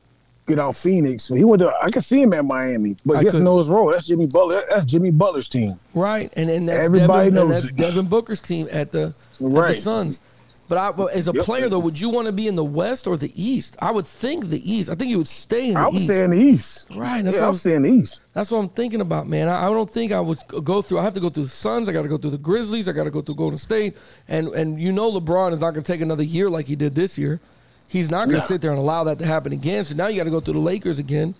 get out Phoenix, he went to I can see him at Miami, but he to know his role. That's Jimmy Butler. That's Jimmy Butler's team.
right, and and that's
Everybody
Devin,
knows
that's
it.
Devin Booker's team at the at the Suns. But I, as a
Yep.
player though, would you want to be in the West or the East? I would think the East. I think you would stay in the
I would
East.
stay in the East.
Right, that's
yeah,
what
I
I'm
would stay in the East.
That's what I'm thinking about, man. I, I don't think I would go through. I have to go through the Suns. I got to go through the Grizzlies. I got to go through Golden State. And and you know LeBron is not going to take another year like he did this year. He's not going to
Yeah.
sit there and allow that to happen again. So now you got to go through the Lakers again.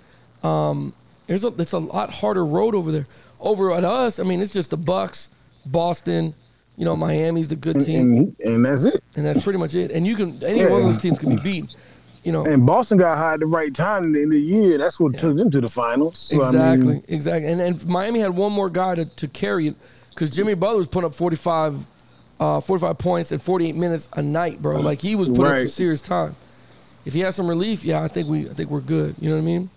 Um, there's a it's a lot harder road over there. Over at us, I mean, it's just the Bucks, Boston. You know, Miami's the good team,
and, and that's it.
and that's pretty much it. And you can any
Yeah.
one of those teams can be beat. you know,
And Boston got hot at the right time in the end the year. That's what took them to the finals. So, I
exactly,
mean,
exactly. And and Miami had one more guy to, to carry it because Jimmy Butler was putting up 45, uh, 45 points in 48 minutes a night, bro. Like he was putting up some serious time. If he has some relief, yeah, I think we, I think we're good. You know what I mean?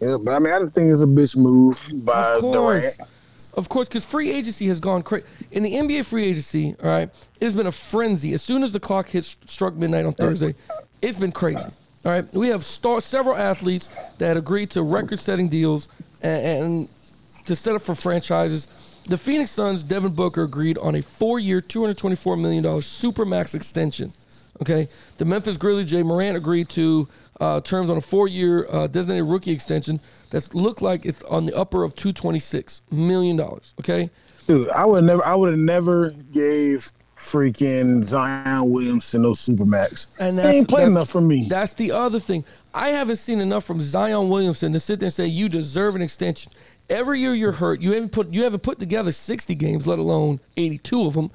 yeah, but I mean, I just think it's a bitch move by
Of course.
Durant.
Of course, because free agency has gone crazy. In the NBA free agency, all right, it has been a frenzy. As soon as the clock hits struck midnight on Thursday, it's been crazy. All right, we have star, several athletes that agreed to record-setting deals and, and to set up for franchises. The Phoenix Suns, Devin Booker agreed on a four-year, $224 million super max extension. Okay, the Memphis Grizzlies, Ja Morant agreed to uh, terms on a four-year uh, designated rookie extension that's looked like it's on the upper of 226 million dollars. Okay,
Dude, I would never, I would have never gave freaking Zion Williamson no supermax.
And that's-
ain't playing
that's-
enough for me.
That's the other thing. I haven't seen enough from Zion Williamson to sit there and say you deserve an extension. Every year you're hurt. You haven't put you haven't put together 60 games, let alone 82 of them.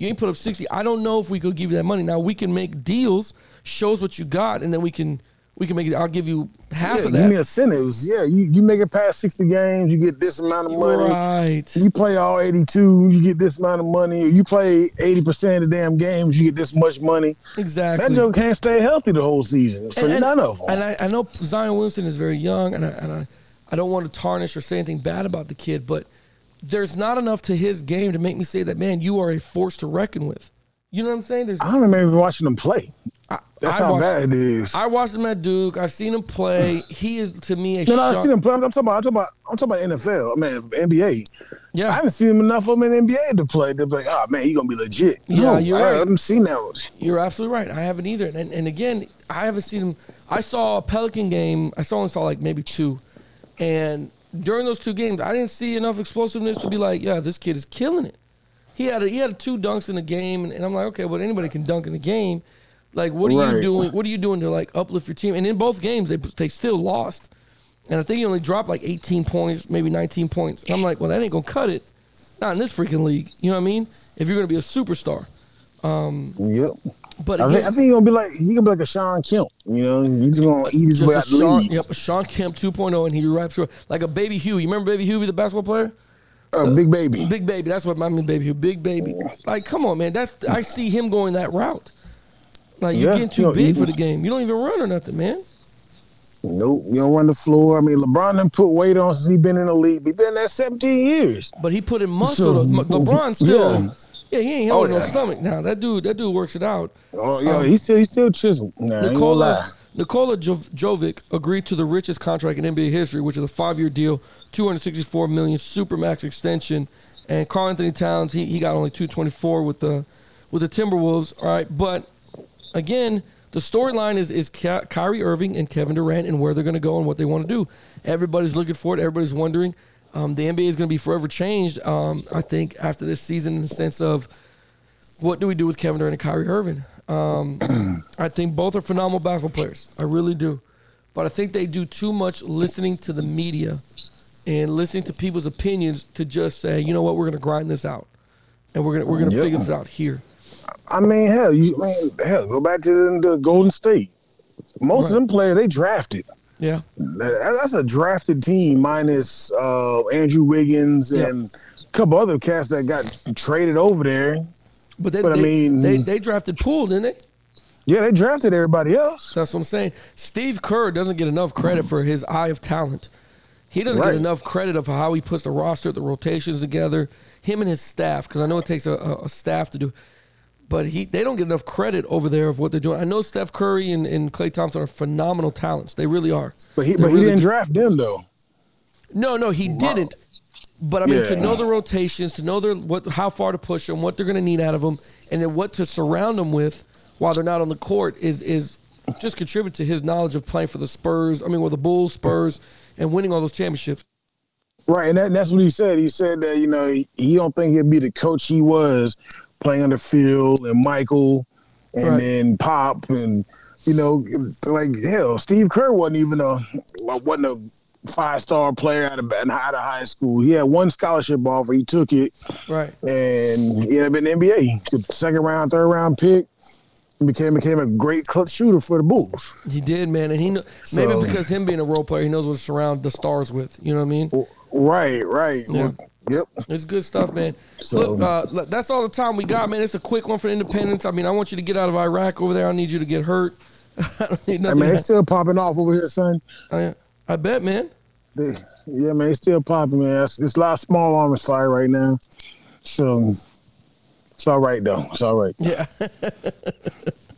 You ain't put up 60. I don't know if we could give you that money. Now we can make deals, shows what you got, and then we can we can make it. I'll give you half
yeah,
of that.
give me incentives. Yeah, you, you make it past 60 games, you get this amount of money.
Right.
You play all 82, you get this amount of money. You play 80% of the damn games, you get this much money.
Exactly.
That joke can't stay healthy the whole season
And- and-
none of them.
And I, I know Zion Williamson is very young, and I, and I, I don't want to tarnish or say anything bad about the kid, but there's not enough to his game to make me say that, man, you are a force to reckon with. You know what I'm saying? There's,
I don't remember watching him play.
I,
That's
I
how
watched,
bad it is.
I watched him at Duke. I've seen him play. He is to me a
no, no, I've seen him play. I'm talking about, I'm talking about, I'm talking about NFL. I mean, NBA.
Yeah, I
haven't seen him enough of him in NBA to play. To be like, oh man, you gonna be legit.
Yeah,
no,
you're
I
right.
haven't seen that. One.
you're absolutely right. I haven't either. And, and again, I haven't seen him. I saw a Pelican game. I saw only saw like maybe two, and during those two games, I didn't see enough explosiveness to be like, yeah, this kid is killing it. He had a, he had two dunks in the game, and, and I'm like, okay, well anybody can dunk in the game. Like, what are you doing? What are you doing to like uplift your team? And in both games, they they still lost. And I think he only dropped like 18 points, maybe 19 points. And I'm like, well, that ain't gonna cut it. Not in this freaking league. You know what I mean? If you're gonna be a superstar.
Yep.
But
I think, I think he gonna be like he gonna be like a Sean Kemp. You know, he's just gonna eat his way out
Just
the
Sean,
league.
yep, Sean Kemp 2.0, and he raps like a Baby Hugh. You remember Baby Huey, the basketball player?
Uh, big baby.
Big Baby. That's what I mean, Baby Hugh. Big Baby. Like, come on, man. That's I see him going that route. Like you're
Yeah,
getting too
you know,
big for the game. You don't even run or nothing, man.
Nope, you don't run the floor. I mean, LeBron done put weight on since he been in the league. He been there 17 years.
But he put in muscle.
So-
LeBron still.
Yeah.
Yeah, he ain't
Oh,
holding no
yeah.
stomach now. That dude, that dude works it out.
Oh, yeah,
Um,
he's still he's still chiseled. Nah,
Nikola. Nikola Jov- Jovic agreed to the richest contract in NBA history, which is a five-year deal, 264 million supermax extension. And Karl-Anthony Towns, he, he got only 224 with the with the Timberwolves. All right, but again, the storyline is is Ky- Kyrie Irving and Kevin Durant and where they're going to go and what they want to do. Everybody's looking for it. Everybody's wondering. Um, the NBA is going to be forever changed. Um, I think after this season, in the sense of what do we do with Kevin Durant and Kyrie Irving? Um, I think both are phenomenal basketball players. I really do. But I think they do too much listening to the media and listening to people's opinions to just say, you know what, we're going to grind this out. And we're going to we're going to
Yep.
figure this out here.
I mean, hell, you I mean, hell, go back to the, the Golden State. Most of them players they drafted.
Yeah.
That's a drafted team minus uh, Andrew Wiggins
Yep.
and a couple other cats that got traded over there.
But, they,
But I mean-
they, they drafted Poole, didn't they?
Yeah, they drafted everybody else.
That's what I'm saying. Steve Kerr doesn't get enough credit for his eye of talent. He doesn't
Right.
get enough credit of how he puts the roster, the rotations together. Him and his staff, because I know it takes a, a staff to do. But he, they don't get enough credit over there of what they're doing. I know Steph Curry and, and Klay Thompson are phenomenal talents. They really are.
But he
They're
but he didn't
good.
draft them though.
No, no, he didn't. But I mean, to know the rotations, to know their what, how far to push them, what they're going to need out of them, and then what to surround them with while they're not on the court is is just contribute to his knowledge of playing for the Spurs. I mean, with the Bulls, Spurs, and winning all those championships.
Right, and that, that's what he said. He said that you know he, he don't think he'd be the coach he was playing the field and Michael, and
Right.
then Pop, and you know, like hell, Steve Kerr wasn't even a wasn't a five star player out of out of high school. He had one scholarship offer. He took it,
Right.
and he ended up in the NBA, second round, third round pick. became became a great clutch shooter for the Bulls.
He did, man, and he kn- maybe because him being a role player, he knows what to surround the stars with. You know what I mean?
Right, right.
Yeah.
Yep.
It's good stuff, man.
So-
Look, uh, that's all the time we got, man. It's a quick one for Independence. I mean, I want you to get out of Iraq over there. I need you to get hurt. I don't need
I mean, it's still popping off over here, son.
I, I bet, man.
They- yeah, man, it's still popping, man. It's, it's a lot of small arms fire right now. So it's all right though. It's all right.
Yeah.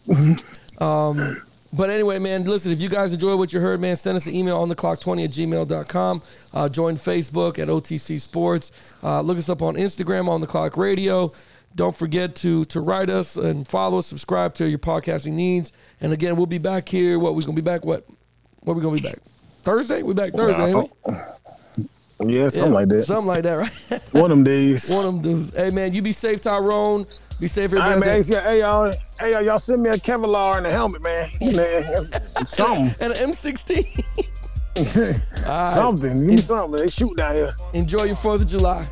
um, but anyway, man, listen, if you guys enjoy what you heard, man, send us an email on the clock 20 at gmail.com. Uh, join Facebook at OTC Sports. Uh, look us up on Instagram on the clock radio. Don't forget to to write us and follow us, subscribe to your podcasting needs. And again, we'll be back here. What we're gonna be back? What? What we gonna be back? Thursday? We back Thursday, ain't we?
Yeah, something
Yeah,
like that.
Something like that, right?
One of them days.
One of them dudes. Hey man, you be safe, Tyrone. Be safe,
All right,
everybody.
man. Hey, hey, y'all. Hey, y'all, y'all send me a Kevlar and a helmet, man. man something.
and an M16.
something. Need something. They shoot down here.
Enjoy your 4th of July.